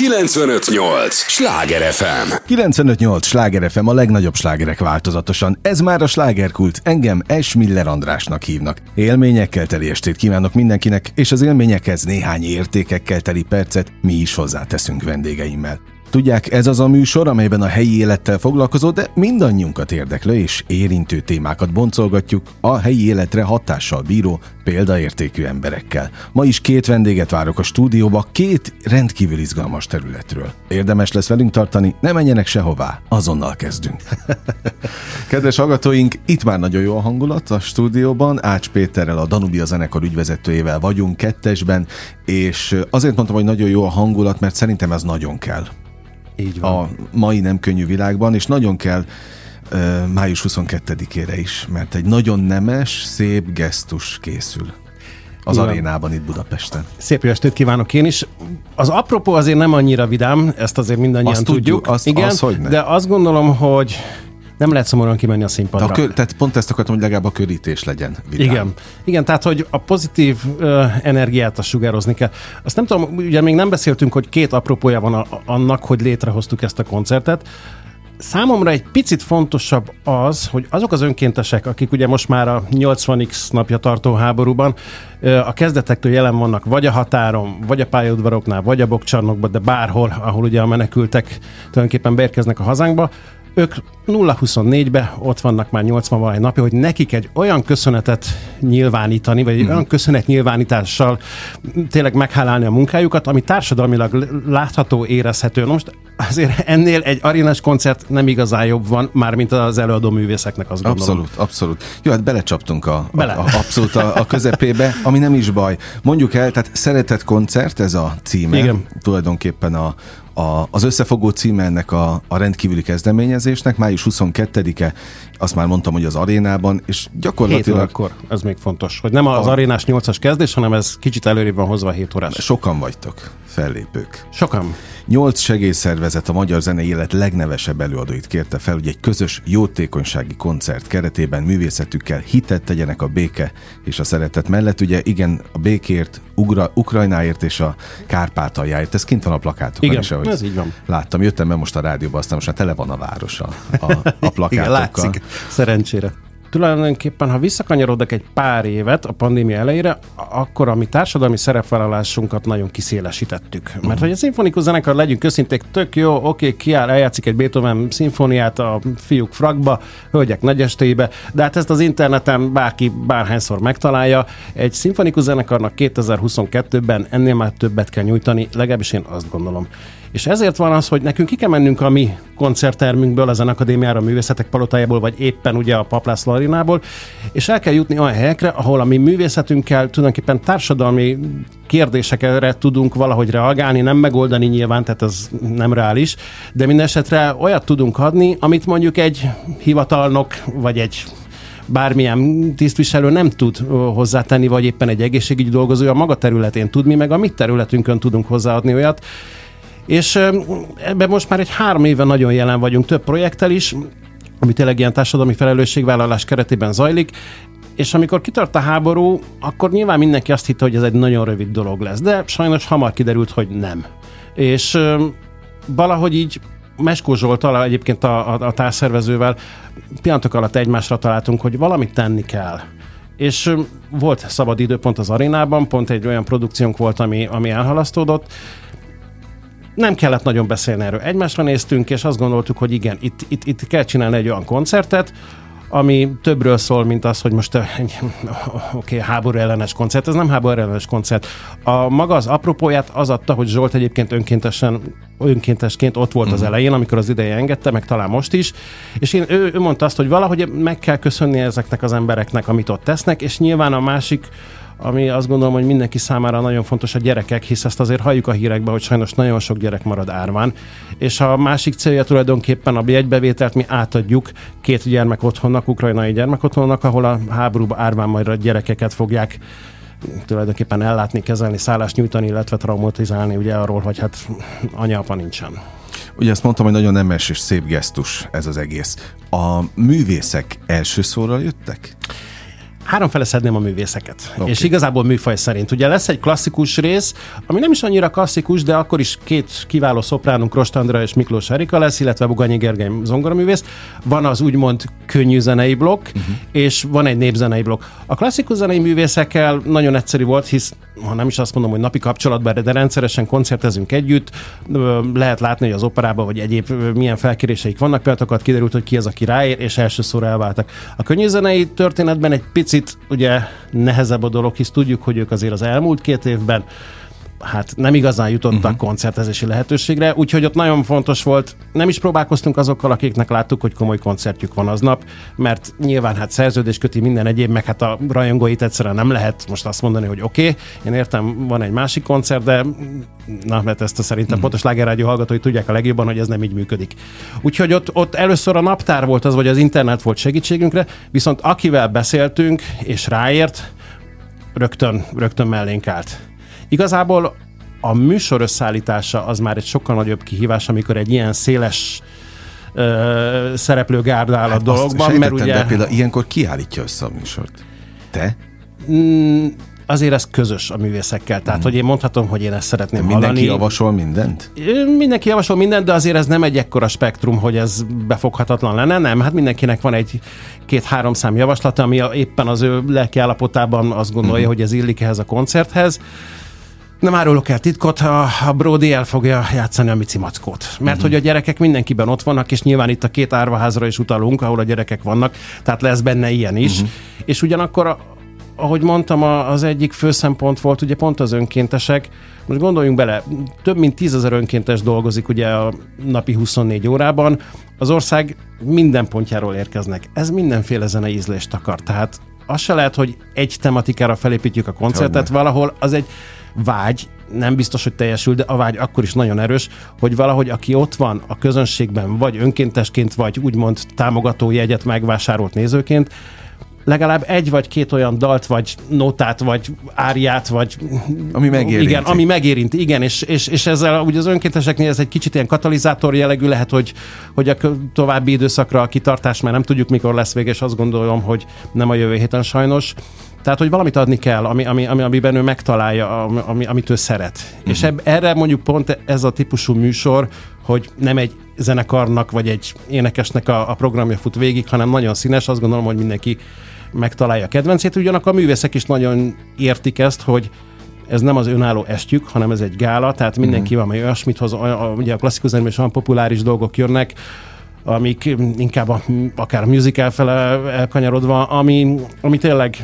958! Sláger FM! 958! Sláger FM a legnagyobb slágerek változatosan. Ez már a slágerkult. Engem Es Miller Andrásnak hívnak. Élményekkel teli estét kívánok mindenkinek, és az élményekhez néhány értékekkel teli percet mi is hozzáteszünk vendégeimmel. Tudják, ez az a műsor, amelyben a helyi élettel foglalkozó, de mindannyiunkat érdeklő és érintő témákat boncolgatjuk a helyi életre hatással bíró, példaértékű emberekkel. Ma is két vendéget várok a stúdióba, két rendkívül izgalmas területről. Érdemes lesz velünk tartani, ne menjenek sehová, azonnal kezdünk. Kedves hallgatóink, itt már nagyon jó a hangulat a stúdióban, Ács Péterrel, a Danubia zenekar ügyvezetőjével vagyunk kettesben, és azért mondtam, hogy nagyon jó a hangulat, mert szerintem ez nagyon kell. Így van. a mai nem könnyű világban, és nagyon kell uh, május 22-ére is, mert egy nagyon nemes, szép gesztus készül az Igen. arénában itt Budapesten. Szép jó estét kívánok én is. Az apropó azért nem annyira vidám, ezt azért mindannyian Azt tudjuk. tudjuk, azt- Igen, az hogyne. de azt gondolom, hogy nem lehet szomorúan kimenni a színpadra. a kö, tehát pont ezt akartam, hogy legalább a körítés legyen vidám. Igen. Igen, tehát, hogy a pozitív ö, energiát azt sugározni kell. Azt nem tudom, ugye még nem beszéltünk, hogy két apropója van a, annak, hogy létrehoztuk ezt a koncertet. Számomra egy picit fontosabb az, hogy azok az önkéntesek, akik ugye most már a 80x napja tartó háborúban a kezdetektől jelen vannak, vagy a határon, vagy a pályaudvaroknál, vagy a bokcsarnokban, de bárhol, ahol ugye a menekültek tulajdonképpen beérkeznek a hazánkba, ők 0-24-be ott vannak már 80 valahány napja, hogy nekik egy olyan köszönetet nyilvánítani, vagy egy olyan köszönet nyilvánítással tényleg meghálálni a munkájukat, ami társadalmilag látható, érezhető. Na most azért ennél egy arénás koncert nem igazán jobb van, már mint az előadó művészeknek, azt gondolom. Abszolút, abszolút. Jó, hát belecsaptunk a, Bele. a, a abszolút a, a közepébe, ami nem is baj. Mondjuk el, tehát szeretett koncert, ez a címe. Igen. Tulajdonképpen a, a, az összefogó címe ennek a, a rendkívüli kezdeményezésnek, május 22-e, azt már mondtam, hogy az arénában, és 7 gyakorlatilag órakor, ez még fontos, hogy nem az A- arénás 8-as kezdés, hanem ez kicsit előrébb van hozva 7 órás. sokan vagytok, fellépők. Sokan. Nyolc segélyszervezet a magyar zenei élet legnevesebb előadóit kérte fel, hogy egy közös jótékonysági koncert keretében művészetükkel hitet tegyenek a béke és a szeretet mellett. Ugye igen, a békért, Ugra, Ukrajnáért és a Kárpátaljáért. Ez kint van a plakátokon Igen, is, ahogy ez így van. láttam. Jöttem be most a rádióba, aztán most már tele van a város a, a, a plakátokkal. Igen, látszik. Szerencsére. Tulajdonképpen, ha visszakanyarodok egy pár évet a pandémia elejére, akkor a mi társadalmi szerepvállalásunkat nagyon kiszélesítettük. Mert hogy a szimfonikus zenekar, legyünk őszinték, tök jó, oké, kiáll, eljátszik egy Beethoven szimfóniát a fiúk frakba, hölgyek nagyestébe, de hát ezt az interneten bárki bárhányszor megtalálja. Egy szimfonikus zenekarnak 2022-ben ennél már többet kell nyújtani, legalábbis én azt gondolom. És ezért van az, hogy nekünk ki kell mennünk a mi koncerttermünkből, a Zenakadémiára, a Művészetek Palotájából, vagy éppen ugye a Paplászló Arinából, és el kell jutni olyan helyekre, ahol a mi művészetünkkel tulajdonképpen társadalmi kérdésekre tudunk valahogy reagálni, nem megoldani nyilván, tehát ez nem reális, de minden esetre olyat tudunk adni, amit mondjuk egy hivatalnok, vagy egy bármilyen tisztviselő nem tud hozzátenni, vagy éppen egy egészségügyi dolgozó a maga területén tud, mi meg a mi területünkön tudunk hozzáadni olyat. És ebben most már egy három éve nagyon jelen vagyunk, több projekttel is, ami tényleg ilyen társadalmi felelősségvállalás keretében zajlik, és amikor kitart a háború, akkor nyilván mindenki azt hitte, hogy ez egy nagyon rövid dolog lesz, de sajnos hamar kiderült, hogy nem. És valahogy így Meskó Zsoltal, egyébként a, a, a társszervezővel pillanatok alatt egymásra találtunk, hogy valamit tenni kell. És volt szabad időpont az arénában, pont egy olyan produkciónk volt, ami, ami elhalasztódott, nem kellett nagyon beszélni erről. Egymásra néztünk, és azt gondoltuk, hogy igen, itt, itt, itt kell csinálni egy olyan koncertet, ami többről szól, mint az, hogy most eh, egy oké, okay, háború ellenes koncert. Ez nem háború ellenes koncert. A maga az apropóját az adta, hogy Zsolt egyébként önkéntesen, önkéntesként ott volt az elején, amikor az ideje engedte, meg talán most is, és én, ő, ő mondta azt, hogy valahogy meg kell köszönni ezeknek az embereknek, amit ott tesznek, és nyilván a másik ami azt gondolom, hogy mindenki számára nagyon fontos a gyerekek, hisz ezt azért halljuk a hírekben, hogy sajnos nagyon sok gyerek marad árván. És a másik célja tulajdonképpen a jegybevételt mi átadjuk két gyermek otthonnak, ukrajnai gyermek otthonnak, ahol a háborúba árván majd a gyerekeket fogják tulajdonképpen ellátni, kezelni, szállást nyújtani, illetve traumatizálni ugye arról, hogy hát anya-apa nincsen. Ugye azt mondtam, hogy nagyon nemes és szép gesztus ez az egész. A művészek első szóra jöttek? Háromfele szedném a művészeket. Okay. És igazából műfaj szerint. Ugye lesz egy klasszikus rész, ami nem is annyira klasszikus, de akkor is két kiváló szopránunk, Rost Andra és Miklós Erika lesz, illetve Buganyi Gergely zongoraművész. Van az úgymond könnyű zenei blokk, uh-huh. és van egy népzenei blokk. A klasszikus zenei művészekkel nagyon egyszerű volt, hisz ha nem is azt mondom, hogy napi kapcsolatban, de rendszeresen koncertezünk együtt, lehet látni, hogy az operában vagy egyéb milyen felkéréseik vannak, például kiderült, hogy ki az, aki ráér, és első szóra elváltak. A könnyűzenei történetben egy picit ugye nehezebb a dolog, hisz tudjuk, hogy ők azért az elmúlt két évben hát nem igazán jutottak uh-huh. koncertezési lehetőségre, úgyhogy ott nagyon fontos volt, nem is próbálkoztunk azokkal, akiknek láttuk, hogy komoly koncertjük van aznap, mert nyilván hát szerződés köti minden egyéb, meg hát a rajongóit egyszerűen nem lehet most azt mondani, hogy oké, okay, én értem, van egy másik koncert, de na, mert ezt a szerintem uh-huh. pontos lágerádió hallgatói tudják a legjobban, hogy ez nem így működik. Úgyhogy ott, ott először a naptár volt az, vagy az internet volt segítségünkre, viszont akivel beszéltünk, és ráért, rögtön, rögtön mellénk állt. Igazából a műsor összeállítása az már egy sokkal nagyobb kihívás, amikor egy ilyen széles ö, szereplő gárdál hát a dologban. Mert ugye... De például ilyenkor kiállítja össze a műsort? Te? Mm, azért ez közös a művészekkel. Tehát, mm. hogy én mondhatom, hogy én ezt szeretném Mindenki hallani. javasol mindent? Mindenki javasol mindent, de azért ez nem egy ekkora spektrum, hogy ez befoghatatlan lenne. Nem, hát mindenkinek van egy két-három szám javaslata, ami éppen az ő lelki állapotában azt gondolja, mm. hogy ez illik ehhez a koncerthez. Nem árulok el titkot, a, a Brody el fogja játszani a Mici Mackót. Mert uh-huh. hogy a gyerekek mindenkiben ott vannak, és nyilván itt a két árvaházra is utalunk, ahol a gyerekek vannak, tehát lesz benne ilyen is. Uh-huh. És ugyanakkor, a, ahogy mondtam, az egyik fő szempont volt ugye pont az önkéntesek. Most gondoljunk bele, több mint tízezer önkéntes dolgozik ugye a napi 24 órában. Az ország minden pontjáról érkeznek. Ez mindenféle zenei ízlést akar. Tehát az se lehet, hogy egy tematikára felépítjük a koncertet, valahol az egy vágy, nem biztos, hogy teljesül, de a vágy akkor is nagyon erős, hogy valahogy aki ott van a közönségben, vagy önkéntesként, vagy úgymond támogató jegyet megvásárolt nézőként, legalább egy vagy két olyan dalt, vagy notát, vagy áriát, vagy... Ami megérinti. Igen, ami megérinti, igen, és, és, és ezzel ugye az önkénteseknél ez egy kicsit ilyen katalizátor jellegű lehet, hogy, hogy a további időszakra a kitartás, mert nem tudjuk, mikor lesz vége, és azt gondolom, hogy nem a jövő héten sajnos, tehát, hogy valamit adni kell, ami, ami, ami, amiben ő megtalálja, ami, amit ő szeret. Uh-huh. És eb, erre mondjuk pont ez a típusú műsor, hogy nem egy zenekarnak vagy egy énekesnek a, a programja fut végig, hanem nagyon színes, azt gondolom, hogy mindenki megtalálja a kedvencét, ugyanakkor a művészek is nagyon értik ezt, hogy ez nem az önálló estjük, hanem ez egy gála, tehát mindenki uh-huh. valami olyasmit hoz, a, a, ugye a klasszikus zenében is olyan populáris dolgok jönnek, amik inkább a, akár a musical fele elkanyarodva, ami, ami tényleg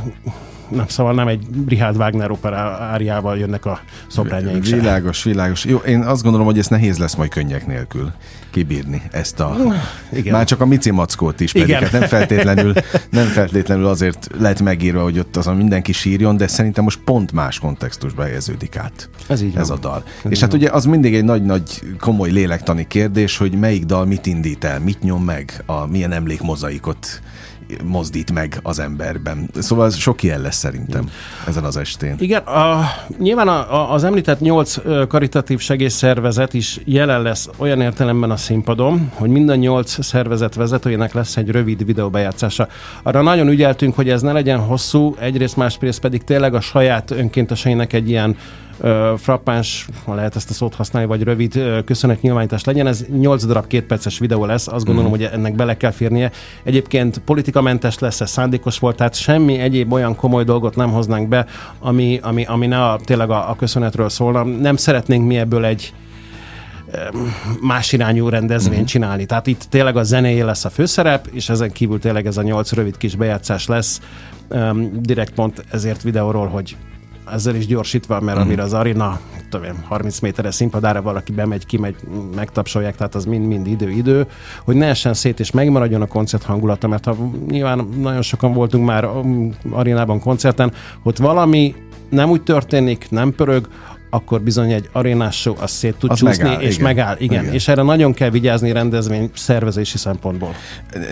nem, szóval nem egy Richard Wagner opera áriával jönnek a szobrányaink Világos, se. világos. Jó, én azt gondolom, hogy ez nehéz lesz majd könnyek nélkül kibírni ezt a... Igen. Már csak a Mici Mackót is, pedig hát nem feltétlenül, nem feltétlenül azért lett megírva, hogy ott az a mindenki sírjon, de szerintem most pont más kontextusba helyeződik át ez, így ez van. a dal. Ez És hát van. ugye az mindig egy nagy-nagy komoly lélektani kérdés, hogy melyik dal mit indít el, mit nyom meg, a milyen emlékmozaikot mozdít meg az emberben. Szóval ez sok ilyen lesz szerintem ezen az estén. Igen, a, nyilván a, a, az említett nyolc karitatív segélyszervezet is jelen lesz olyan értelemben a színpadon, hogy minden nyolc szervezet vezetőjének lesz egy rövid videóbejátszása. Arra nagyon ügyeltünk, hogy ez ne legyen hosszú, egyrészt másrészt pedig tényleg a saját önkénteseinek egy ilyen frappáns, ha lehet ezt a szót használni, vagy rövid köszönetnyilvánítás legyen. Ez 8 darab két perces videó lesz, azt gondolom, mm. hogy ennek bele kell férnie. Egyébként politikamentes lesz, ez szándékos volt, tehát semmi egyéb olyan komoly dolgot nem hoznánk be, ami, ami, ami ne a, tényleg a, a köszönetről szólna. Nem szeretnénk mi ebből egy más irányú rendezvényt uh-huh. csinálni. Tehát itt tényleg a zenéje lesz a főszerep, és ezen kívül tényleg ez a nyolc rövid kis bejátszás lesz. Um, direkt pont ezért videóról, hogy ezzel is gyorsítva, mert amire az arena, tudom 30 méteres színpadára valaki bemegy, kimegy, megtapsolják, tehát az mind-mind idő-idő, hogy ne essen szét és megmaradjon a koncert hangulata, mert ha nyilván nagyon sokan voltunk már um, arénában koncerten, hogy valami nem úgy történik, nem pörög, akkor bizony egy arénás show az szét tud az csúszni, megáll, és igen. megáll. Igen. igen. És erre nagyon kell vigyázni rendezvény szervezési szempontból.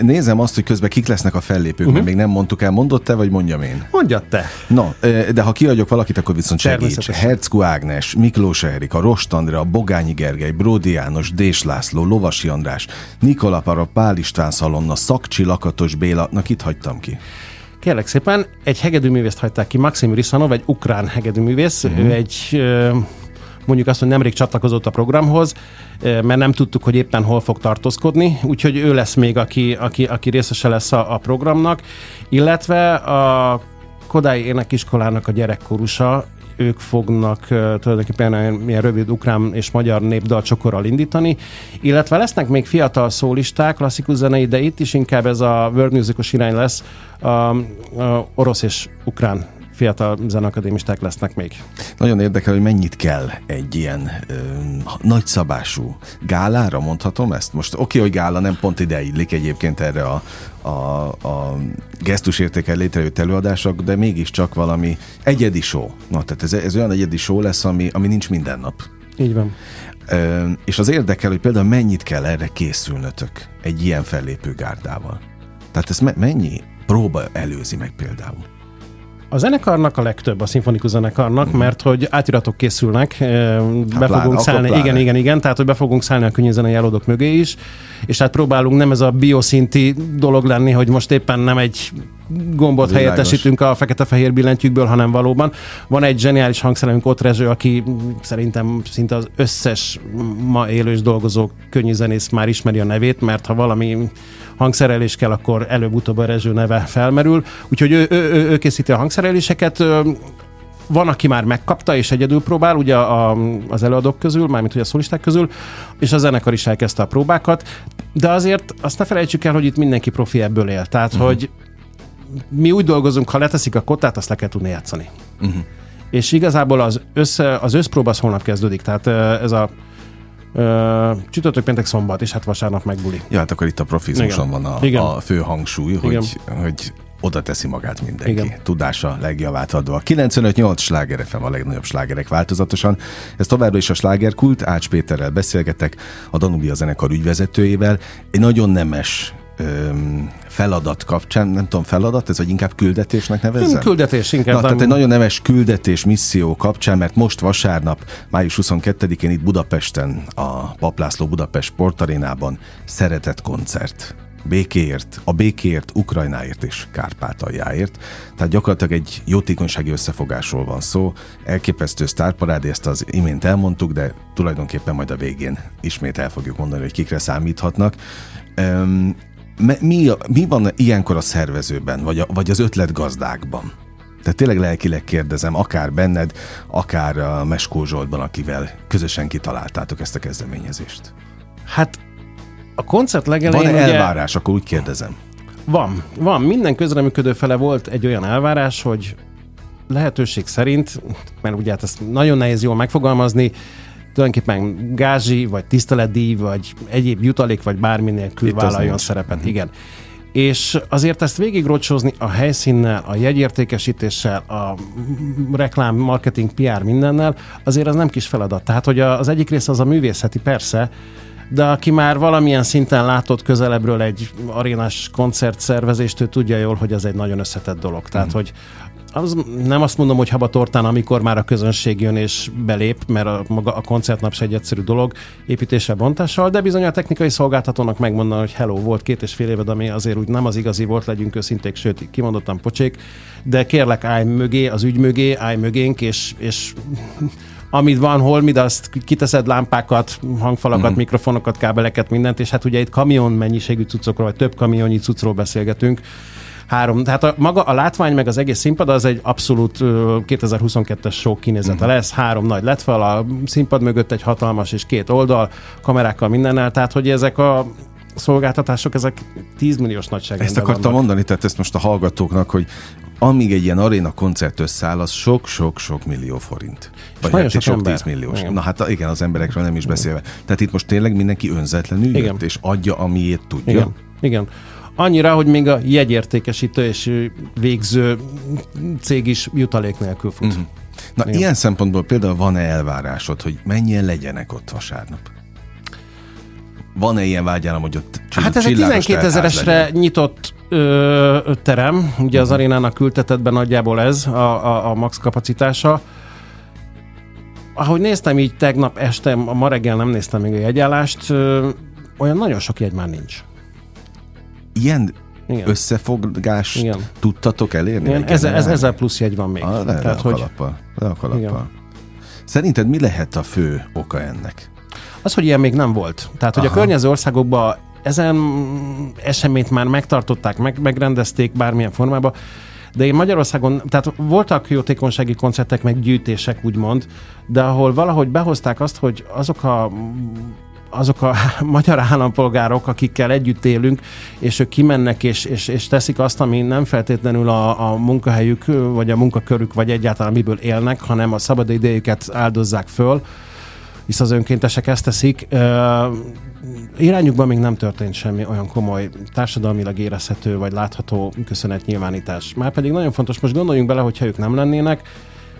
Nézem azt, hogy közben kik lesznek a fellépők, uh-huh. mert még nem mondtuk el. Mondott te, vagy mondjam én? Mondjad te. No, de ha kiadjuk valakit, akkor viszont segíts. Hercku Ágnes, Miklós Erika, Rost Andrea, Bogányi Gergely, Bródi János, Dés László, Lovasi András, Nikola Para, Pál István Szalonna, Szakcsi Lakatos Béla, na kit hagytam ki? Kérlek szépen, egy hegedűművészt hagyták ki, Maxim Risanov, egy ukrán hegedűművész, uh-huh. ő egy mondjuk azt, hogy nemrég csatlakozott a programhoz, mert nem tudtuk, hogy éppen hol fog tartózkodni, úgyhogy ő lesz még, aki, aki, aki részese lesz a, a programnak, illetve a Kodály Énekiskolának a gyerekkorusa, ők fognak tulajdonképpen milyen rövid ukrán és magyar népdal csokorral indítani, illetve lesznek még fiatal szólisták, klasszikus zenei, de itt is inkább ez a world musicos irány lesz, a orosz és ukrán fiatal zenakadémisták lesznek még. Nagyon érdekel, hogy mennyit kell egy ilyen ö, nagyszabású gálára, mondhatom ezt? Most oké, okay, hogy gála nem pont ide illik egyébként erre a, a, a gesztusértékel létrejött előadások, de mégiscsak valami egyedi show. Na, tehát ez, ez olyan egyedi show lesz, ami, ami nincs minden nap. Így van. Ö, és az érdekel, hogy például mennyit kell erre készülnötök egy ilyen fellépő gárdával. Tehát ez me- mennyi próba előzi meg például? A zenekarnak a legtöbb, a szimfonikus zenekarnak, mm. mert hogy átiratok készülnek, hát be fogunk szállni, igen, igen, igen, tehát hogy be fogunk szállni a könnyű zenei előadók mögé is, és hát próbálunk nem ez a bioszinti dolog lenni, hogy most éppen nem egy gombot Világos. helyettesítünk a fekete-fehér billentyűkből, hanem valóban van egy zseniális hangszerelünk ott Rezső, aki szerintem szinte az összes ma élő és dolgozó könnyű zenész már ismeri a nevét, mert ha valami hangszerelés kell, akkor előbb-utóbb a Rezső neve felmerül. Úgyhogy ő, ő, ő, ő készíti a hangszereléseket, van, aki már megkapta és egyedül próbál, ugye a, az előadók közül, mármint hogy a szolisták közül, és a zenekar is elkezdte a próbákat, de azért azt ne felejtsük el, hogy itt mindenki profi ebből él. Tehát, uh-huh. hogy mi úgy dolgozunk, ha leteszik a kotát, azt le kell tudni játszani. Uh-huh. És igazából az, össze, az összpróba az holnap kezdődik, tehát ez a csütörtök, péntek, szombat, és hát vasárnap megbuli. Ja, hát akkor itt a profizmuson van a, Igen. a fő hangsúly, hogy, hogy oda teszi magát mindenki. Igen. Tudása legjavát adva. 95-8 sláger FM a legnagyobb slágerek változatosan. Ez továbbra is a slágerkult. Ács Péterrel beszélgetek, a Danubia zenekar ügyvezetőjével. Egy nagyon nemes öm, feladat kapcsán, nem tudom, feladat, ez vagy inkább küldetésnek nevezzem? Küldetés inkább. Na, nem... tehát egy nagyon neves küldetés misszió kapcsán, mert most vasárnap, május 22-én itt Budapesten, a Paplászló Budapest Sportarénában szeretett koncert békéért, a békéért, Ukrajnáért és Kárpátaljáért. Tehát gyakorlatilag egy jótékonysági összefogásról van szó. Elképesztő sztárparád, ezt az imént elmondtuk, de tulajdonképpen majd a végén ismét el fogjuk mondani, hogy kikre számíthatnak. Mi, mi van ilyenkor a szervezőben, vagy, a, vagy az ötletgazdákban? Tehát tényleg lelkileg kérdezem, akár benned, akár a Meskó Zsoltban, akivel közösen kitaláltátok ezt a kezdeményezést. Hát a koncert legelején... Van-e ugye... elvárás, akkor úgy kérdezem. Van, van. Minden közreműködő fele volt egy olyan elvárás, hogy lehetőség szerint, mert ugye hát ezt nagyon nehéz jól megfogalmazni, tulajdonképpen gázsi, vagy tiszteletdíj, vagy egyéb jutalék, vagy bármi nélkül Itt vállaljon szerepet. Mm-hmm. Igen. És azért ezt végigrocsozni a helyszínnel, a jegyértékesítéssel, a reklám, marketing, PR mindennel, azért az nem kis feladat. Tehát, hogy az egyik része az a művészeti, persze, de aki már valamilyen szinten látott közelebbről egy arénás koncertszervezést, ő tudja jól, hogy ez egy nagyon összetett dolog. Tehát, mm. hogy az, nem azt mondom, hogy haba tortán, amikor már a közönség jön és belép, mert a, maga a koncertnap se egy egyszerű dolog építéssel, bontással, de bizony a technikai szolgáltatónak megmondani, hogy hello, volt két és fél éved, ami azért úgy nem az igazi volt, legyünk őszinték, sőt, kimondottam pocsék, de kérlek, állj mögé, az ügy mögé, állj mögénk, és, és amit van, hol mi, azt kiteszed lámpákat, hangfalakat, mm. mikrofonokat, kábeleket, mindent, és hát ugye itt kamion mennyiségű cuccokról, vagy több kamionnyi cuccról beszélgetünk, három. Tehát a, maga a látvány meg az egész színpad az egy abszolút 2022-es show kinézete uh-huh. lesz. Három nagy lett fel, a színpad mögött egy hatalmas és két oldal, kamerákkal mindennel, tehát hogy ezek a szolgáltatások, ezek 10 milliós nagyságrendben Ezt akartam vannak. mondani, tehát ezt most a hallgatóknak, hogy amíg egy ilyen aréna koncert összeáll, az sok-sok-sok millió forint. Vagy hát sok, tíz milliós. Igen. Na hát igen, az emberekről nem is beszélve. Tehát itt most tényleg mindenki önzetlenül jött, igen. és adja, amiért tudja. Igen. igen. Annyira, hogy még a jegyértékesítő és végző cég is jutalék nélkül fut. Uh-huh. Na, Igen. ilyen szempontból például van-e elvárásod, hogy mennyien legyenek ott vasárnap? Van-e ilyen vágyálom, hogy ott csill- Hát ez egy 12 ezeresre nyitott ö, terem, ugye az mhm. arénának küldtetetben nagyjából ez a, a, a max kapacitása. Ahogy néztem így tegnap este, ma reggel nem néztem még a jegyállást, ö, olyan nagyon sok jegy már nincs ilyen Igen. összefogást Igen. tudtatok elérni? Igen, ezzel, ez, ezzel plusz jegy van még. A, le, Tehát, le a hogy... kalappal. Le a kalappal. Szerinted mi lehet a fő oka ennek? Az, hogy ilyen még nem volt. Tehát, hogy Aha. a környező országokban ezen eseményt már megtartották, meg, megrendezték bármilyen formában, de én Magyarországon, tehát voltak jótékonysági koncertek, meg gyűjtések, úgymond, de ahol valahogy behozták azt, hogy azok a azok a magyar állampolgárok, akikkel együtt élünk, és ők kimennek és, és, és teszik azt, ami nem feltétlenül a, a munkahelyük, vagy a munkakörük, vagy egyáltalán miből élnek, hanem a szabad idejüket áldozzák föl, hisz az önkéntesek ezt teszik. Irányukban még nem történt semmi olyan komoly társadalmilag érezhető vagy látható köszönetnyilvánítás. Már pedig nagyon fontos, most gondoljunk bele, hogyha ők nem lennének,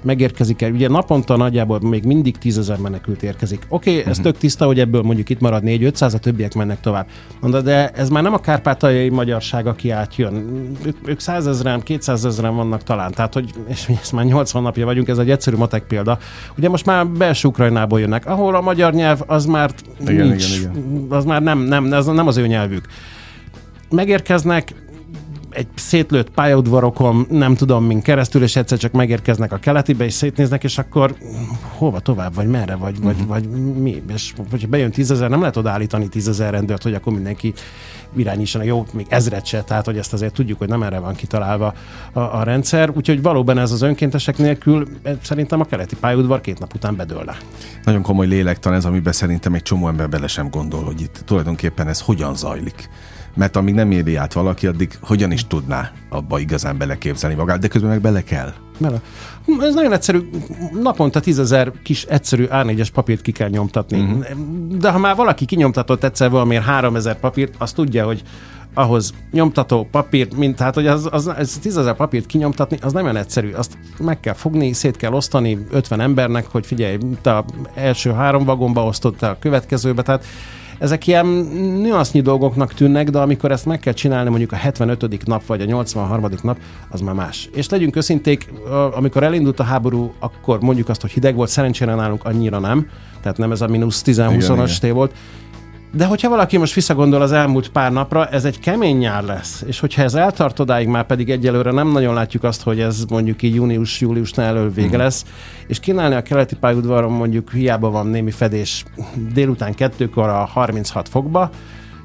megérkezik el. Ugye naponta nagyjából még mindig tízezer menekült érkezik. Oké, okay, ez uh-huh. tök tiszta, hogy ebből mondjuk itt marad 4-500, a többiek mennek tovább. Mondta, de ez már nem a kárpátaljai magyarság, aki átjön. Ők, ők százezren, kétszázezren vannak talán. Tehát, hogy és ezt már 80 napja vagyunk, ez egy egyszerű matek példa. Ugye most már belső Ukrajnából jönnek, ahol a magyar nyelv az már igen, nincs, igen, igen. az már nem, nem, az nem az ő nyelvük megérkeznek, egy szétlőtt pályaudvarokon, nem tudom mint keresztül, és egyszer csak megérkeznek a keletibe, és szétnéznek, és akkor hova tovább, vagy merre, vagy, uh-huh. vagy, mhm. vagy mi? És hogyha bejön tízezer, nem lehet odaállítani tízezer rendőrt, hogy akkor mindenki irányítson, jó, még ezret se, tehát hogy ezt azért tudjuk, hogy nem erre van kitalálva a, a rendszer. Úgyhogy valóban ez az önkéntesek nélkül eh, szerintem a keleti pályaudvar két nap után bedőlne. Nagyon komoly lélektan ez, amiben szerintem egy csomó ember bele sem gondol, hogy itt tulajdonképpen ez hogyan zajlik mert amíg nem éri át valaki, addig hogyan is tudná abba igazán beleképzelni magát, de közben meg bele kell. Bele. Ez nagyon egyszerű. Naponta tízezer kis egyszerű A4-es papírt ki kell nyomtatni. Uh-huh. De ha már valaki kinyomtatott egyszer valamiért 3000 papírt, az tudja, hogy ahhoz nyomtató papír, mint hát, hogy az, az, az tízezer papírt kinyomtatni, az nem olyan egyszerű. Azt meg kell fogni, szét kell osztani 50 embernek, hogy figyelj, te a első három vagomba osztott a következőbe, tehát ezek ilyen nüansznyi dolgoknak tűnnek, de amikor ezt meg kell csinálni mondjuk a 75. nap vagy a 83. nap, az már más. És legyünk őszinték, amikor elindult a háború, akkor mondjuk azt, hogy hideg volt, szerencsére nálunk annyira nem, tehát nem ez a mínusz 10-20-as volt, de hogyha valaki most visszagondol az elmúlt pár napra, ez egy kemény nyár lesz. És hogyha ez eltart odáig, már pedig egyelőre nem nagyon látjuk azt, hogy ez mondjuk így június-július elől vége uh-huh. lesz, és kínálni a keleti pályaudvaron mondjuk hiába van némi fedés délután kettőkor a 36 fokba,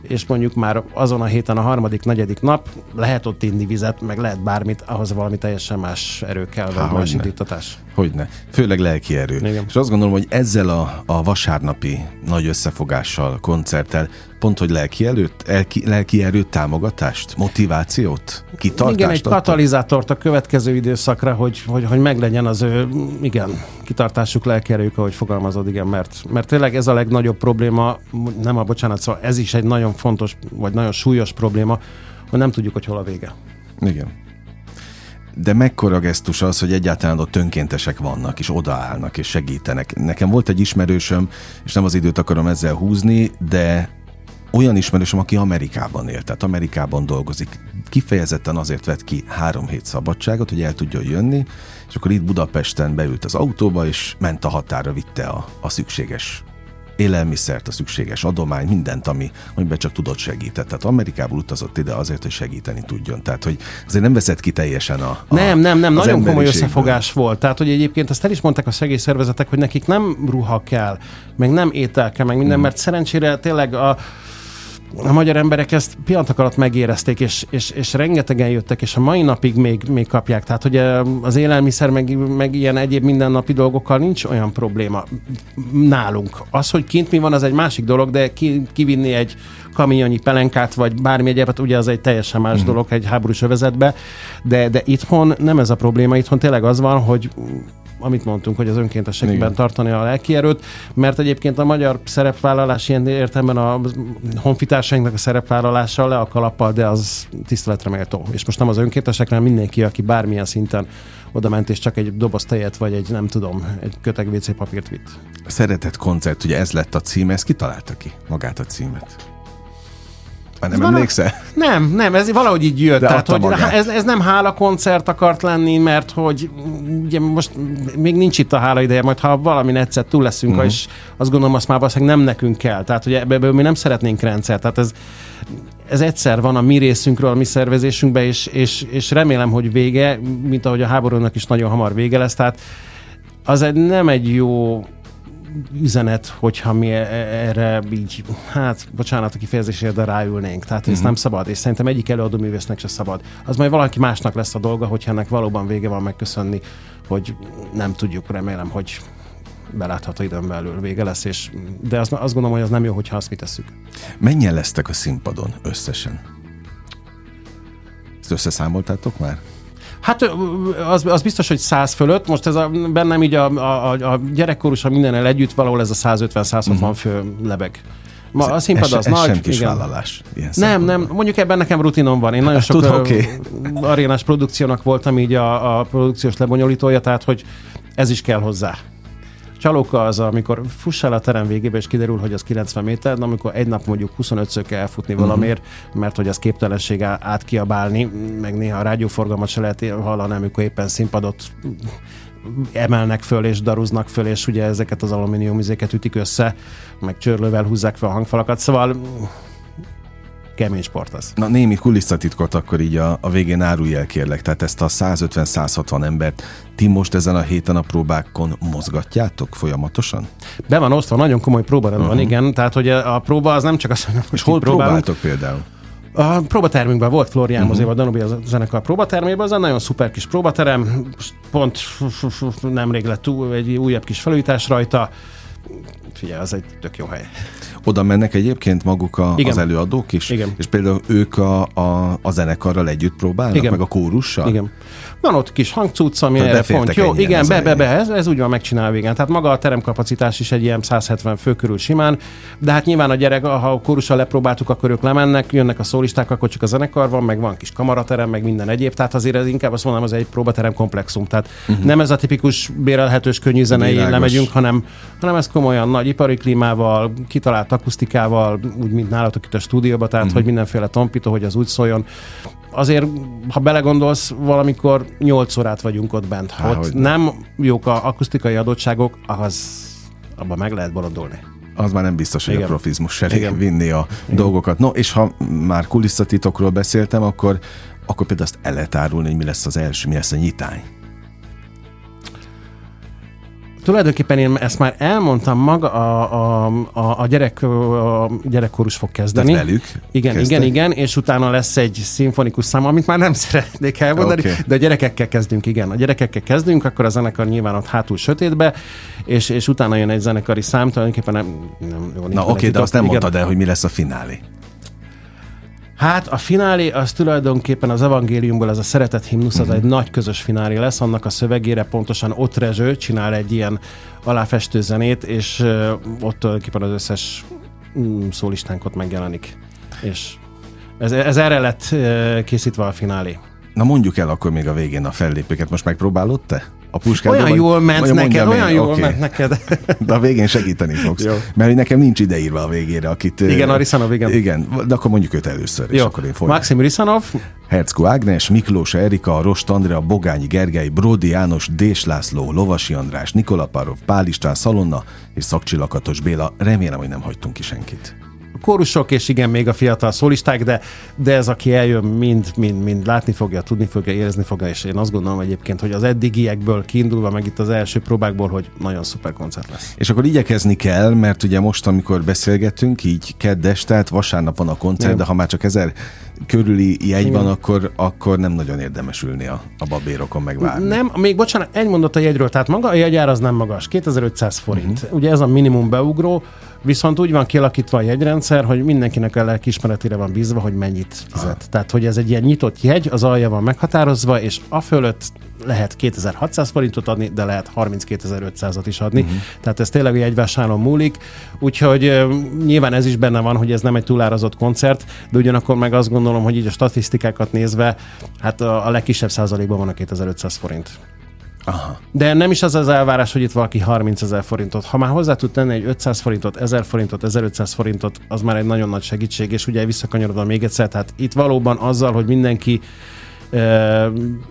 és mondjuk már azon a héten a harmadik, negyedik nap lehet ott inni vizet, meg lehet bármit, ahhoz valami teljesen más erő kell, vagy más indítatás. Hogyne. Főleg lelki erő. Igen. És azt gondolom, hogy ezzel a, a vasárnapi nagy összefogással, koncerttel pont, hogy lelki, előtt, elki, lelki erőt, támogatást, motivációt, kitartást Igen, egy katalizátort a következő időszakra, hogy, hogy, hogy meglegyen az ő, igen, kitartásuk, lelki erők, ahogy fogalmazod, igen, mert, mert tényleg ez a legnagyobb probléma, nem a bocsánat, szóval ez is egy nagyon fontos, vagy nagyon súlyos probléma, hogy nem tudjuk, hogy hol a vége. Igen. De mekkora gesztus az, hogy egyáltalán ott önkéntesek vannak, és odaállnak, és segítenek. Nekem volt egy ismerősöm, és nem az időt akarom ezzel húzni, de olyan ismerősöm, aki Amerikában él, tehát Amerikában dolgozik. Kifejezetten azért vett ki három hét szabadságot, hogy el tudjon jönni, és akkor itt Budapesten beült az autóba, és ment a határa, vitte a, a szükséges élelmiszert, a szükséges adomány, mindent, ami, amiben csak tudott segíteni. Tehát Amerikából utazott ide azért, hogy segíteni tudjon. Tehát, hogy azért nem veszett ki teljesen a. a nem, nem, nem, nagyon komoly összefogás volt. Tehát, hogy egyébként azt el is mondták a segélyszervezetek, hogy nekik nem ruha kell, meg nem étel kell, meg minden, hmm. mert szerencsére tényleg a a magyar emberek ezt pillanatok alatt megérezték, és, és, és rengetegen jöttek, és a mai napig még, még kapják. Tehát, hogy az élelmiszer, meg, meg ilyen egyéb mindennapi dolgokkal nincs olyan probléma nálunk. Az, hogy kint mi van, az egy másik dolog, de ki, kivinni egy kamionnyi pelenkát, vagy bármi egyébet, ugye az egy teljesen más mm. dolog egy háborús övezetbe, de, de itthon nem ez a probléma, itthon tényleg az van, hogy amit mondtunk, hogy az önkéntességben tartani a lelkierőt, mert egyébként a magyar szerepvállalás ilyen értelemben a honfitársainknak a szerepvállalása le a kalappal, de az tiszteletre méltó. És most nem az önkéntesekre, hanem mindenki, aki bármilyen szinten oda ment, és csak egy doboz tejet, vagy egy nem tudom, egy köteg WC papírt vitt. Szeretett koncert, ugye ez lett a cím, ezt kitalálta ki magát a címet? Már nem emlékszel? Nem, nem, ez valahogy így jött. De Tehát, hogy magát. ez, ez nem hála koncert akart lenni, mert hogy ugye most még nincs itt a hála ideje, majd ha valamin egyszer túl leszünk, Mhm. uh-huh. és azt gondolom, azt már valószínűleg nem nekünk kell. Tehát, hogy ebből mi nem szeretnénk rendszer. Tehát ez, ez egyszer van a mi részünkről, a mi szervezésünkben, és, és, és remélem, hogy vége, mint ahogy a háborúnak is nagyon hamar vége lesz. Tehát az egy, nem egy jó üzenet, hogyha mi e- erre így, hát bocsánat a kifejezésért, de ráülnénk. Tehát Mhm. ez nem szabad, és szerintem egyik előadó művésznek se szabad. Az majd valaki másnak lesz a dolga, hogyha ennek valóban vége van megköszönni, hogy nem tudjuk, remélem, hogy belátható időn belül vége lesz, és, de azt, azt gondolom, hogy az nem jó, hogyha azt mi tesszük. Mennyien lesztek a színpadon összesen? Ezt összeszámoltátok már? Hát az, az biztos, hogy száz fölött. Most ez a, bennem így a, a, a gyerekkorus, a mindennel együtt valahol ez a 150-160 uh-huh. fő lebeg. Ma a színpad Mhm. ez, az ez nagy. sem kis igen. vállalás. Nem, nem, mondjuk ebben nekem rutinom van. Én nagyon sok Tud, okay. arénás produkciónak voltam így a, a produkciós lebonyolítója, tehát hogy ez is kell hozzá. Csalóka az, amikor fuss el a terem végébe, és kiderül, hogy az 90 méter, de amikor egy nap mondjuk 25-ször kell elfutni Mhm. uh-huh. valamiért, mert hogy az képtelenség átkiabálni, meg néha a rádióforgalmat se lehet hallani, amikor éppen színpadot emelnek föl és daruznak föl, és ugye ezeket az alumínium izéket ütik össze, meg csörlővel húzzák fel a hangfalakat, szóval kemény sport az. Na némi kulisszatitkot akkor így a, a végén árulj el kérlek, tehát ezt a 150-160 embert ti most ezen a héten a próbákon mozgatjátok folyamatosan? Be van osztva, nagyon komoly próbarend van, igen, tehát hogy a a próba az nem csak az, hogy most hol próbáltok például? A próbatermünkben volt Florián uh-huh. Mozéval, Danubi a zenekar próbatermében, az egy nagyon szuper kis próbaterem, pont nemrég lett egy újabb kis felújítás rajta. Figyelj, az egy tök jó hely. Oda mennek egyébként maguk a, Igen. az előadók is? Igen. És például ők a, a, a zenekarral együtt próbálnak, Igen. meg a kórussal? Igen. Van ott kis hangcucc, ami erre pont jó. Igen, be, be, be, ez, ez úgy van megcsinálva, igen. Tehát maga a teremkapacitás is egy ilyen 170 fő körül simán, de hát nyilván a gyerek, ha a kórussal lepróbáltuk, akkor ők lemennek, jönnek a szólisták, akkor csak a zenekar van, meg van kis kamaraterem, meg minden egyéb. Tehát azért ez inkább azt mondom, az egy próbaterem komplexum. Tehát uh-huh. nem ez a tipikus bérelhetős könnyű zenei lemegyünk, hanem, hanem ez komolyan nagy ipari klímával, kitalált akusztikával, úgy, mint nálatok itt a stúdióban, tehát uh-huh. hogy mindenféle tompító, hogy az úgy szóljon. Azért, ha belegondolsz, valamikor 8 órát vagyunk ott bent. Há, ott nem jók a akusztikai adottságok, az abban meg lehet bolondulni. Az már nem biztos, hogy Igen. a profizmus elég Igen. vinni a Igen. dolgokat. No, és ha már kulisszatitokról beszéltem, akkor, akkor például azt el lehet árulni, hogy mi lesz az első, mi lesz a nyitány. Tulajdonképpen én ezt már elmondtam maga, a, a, a, a, gyerek, a gyerekkorus fog kezdeni. Tehát velük Igen, kezdtek? igen, igen, és utána lesz egy szimfonikus szám, amit már nem szeretnék elmondani, okay. de a gyerekekkel kezdünk, igen. A gyerekekkel kezdünk, akkor a zenekar nyilván ott hátul sötétbe, és, és utána jön egy zenekari szám, tulajdonképpen nem, nem jó. Na oké, de titok. azt nem Igen. mondtad el, hogy mi lesz a finálé. Hát a finálé az tulajdonképpen az evangéliumból, ez a szeretet himnusz, az egy nagy közös finálé lesz, annak a szövegére pontosan ott Rezső csinál egy ilyen aláfestő zenét, és ott tulajdonképpen az összes mm, szólistánk ott megjelenik. És ez, ez erre lett készítve a finálé. Na mondjuk el akkor még a végén a fellépőket. Most megpróbálod te? A puskádba, Olyan jól ment neked, mondjam olyan én? jól Oké. ment neked. De a végén segíteni fogsz. Jó. Mert nekem nincs ideírva a végére, akit... Igen, ö, Arisanov, igen. Igen, de akkor mondjuk őt először, és Jó, akkor én folytatom. Maxim Risanov, Hercko Ágnes, Miklós Erika, Rost Andrea, Bogányi Gergely, Brodi János, Dés László, Lovasi András, Nikola Parov, Pál István Szalonna és Szakcsi Lakatos Béla. Remélem, hogy nem hagytunk ki senkit. Kórusok, és igen, még a fiatal szólisták, de, de ez, aki eljön, mind, mind, mind látni fogja, tudni fogja, érezni fogja, és én azt gondolom egyébként, hogy az eddigiekből kiindulva, meg itt az első próbákból, hogy nagyon szuper koncert lesz. És akkor igyekezni kell, mert ugye most, amikor beszélgetünk, így kedd este, tehát vasárnap van a koncert, Igen. de ha már csak ezer körüli jegy Igen. van, akkor, akkor nem nagyon érdemes ülni a, a babérokon megvárni. Nem, még bocsánat, egy mondat a jegyről, tehát maga a jegyár az nem magas, 2500 forint. Uh-huh. Ugye ez a minimum beugró, viszont úgy van kialakítva a jegyrendszer, hogy mindenkinek a lelkiismeretére van bízva, hogy mennyit fizet. Ah. Tehát, hogy ez egy ilyen nyitott jegy, az alja van meghatározva, és a fölött lehet 2600 forintot adni, de lehet 32500-at is adni. Uh-huh. Tehát ez tényleg a jegyvásárlón múlik. Úgyhogy ö, nyilván ez is benne van, hogy ez nem egy túlárazott koncert, de ugyanakkor meg azt gondolom, hogy így a statisztikákat nézve, hát a, a legkisebb százalékban van a 2500 forint. Aha. De nem is az az elvárás, hogy itt valaki 30 ezer forintot. Ha már hozzá tud tenni egy 500 forintot, 1000 forintot, 1500 forintot, az már egy nagyon nagy segítség, és ugye visszakanyarodva még egyszer, tehát itt valóban azzal, hogy mindenki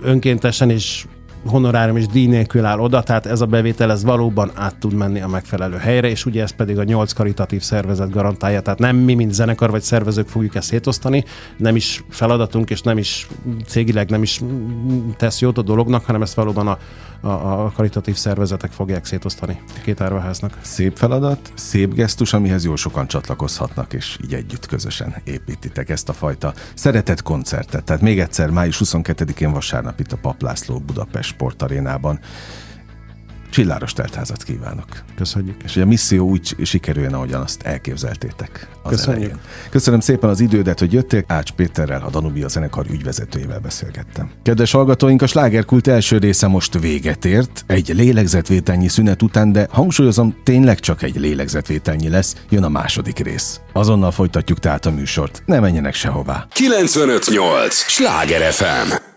önkéntesen és honorárium és díj nélkül áll oda, tehát ez a bevétel ez valóban át tud menni a megfelelő helyre, és ugye ez pedig a nyolc karitatív szervezet garantálja, tehát nem mi, mint zenekar vagy szervezők fogjuk ezt szétosztani, nem is feladatunk, és nem is cégileg nem is tesz jót a dolognak, hanem ezt valóban a, a, a karitatív szervezetek fogják szétosztani két árvaháznak. Szép feladat, szép gesztus, amihez jól sokan csatlakozhatnak, és így együtt közösen építitek ezt a fajta szeretett koncertet. Tehát még egyszer, május 22-én vasárnap itt a Paplászló Budapest sportarénában. Csilláros teltházat kívánok. Köszönjük. És hogy a misszió úgy sikerüljön, ahogyan azt elképzeltétek. Az Köszönjük. Elején. Köszönöm szépen az idődet, hogy jöttél. Ács Péterrel, a Danubia zenekar ügyvezetőjével beszélgettem. Kedves hallgatóink, a slágerkult első része most véget ért. Egy lélegzetvételnyi szünet után, de hangsúlyozom, tényleg csak egy lélegzetvételnyi lesz. Jön a második rész. Azonnal folytatjuk tehát a műsort. Ne menjenek sehová. 958! Sláger FM!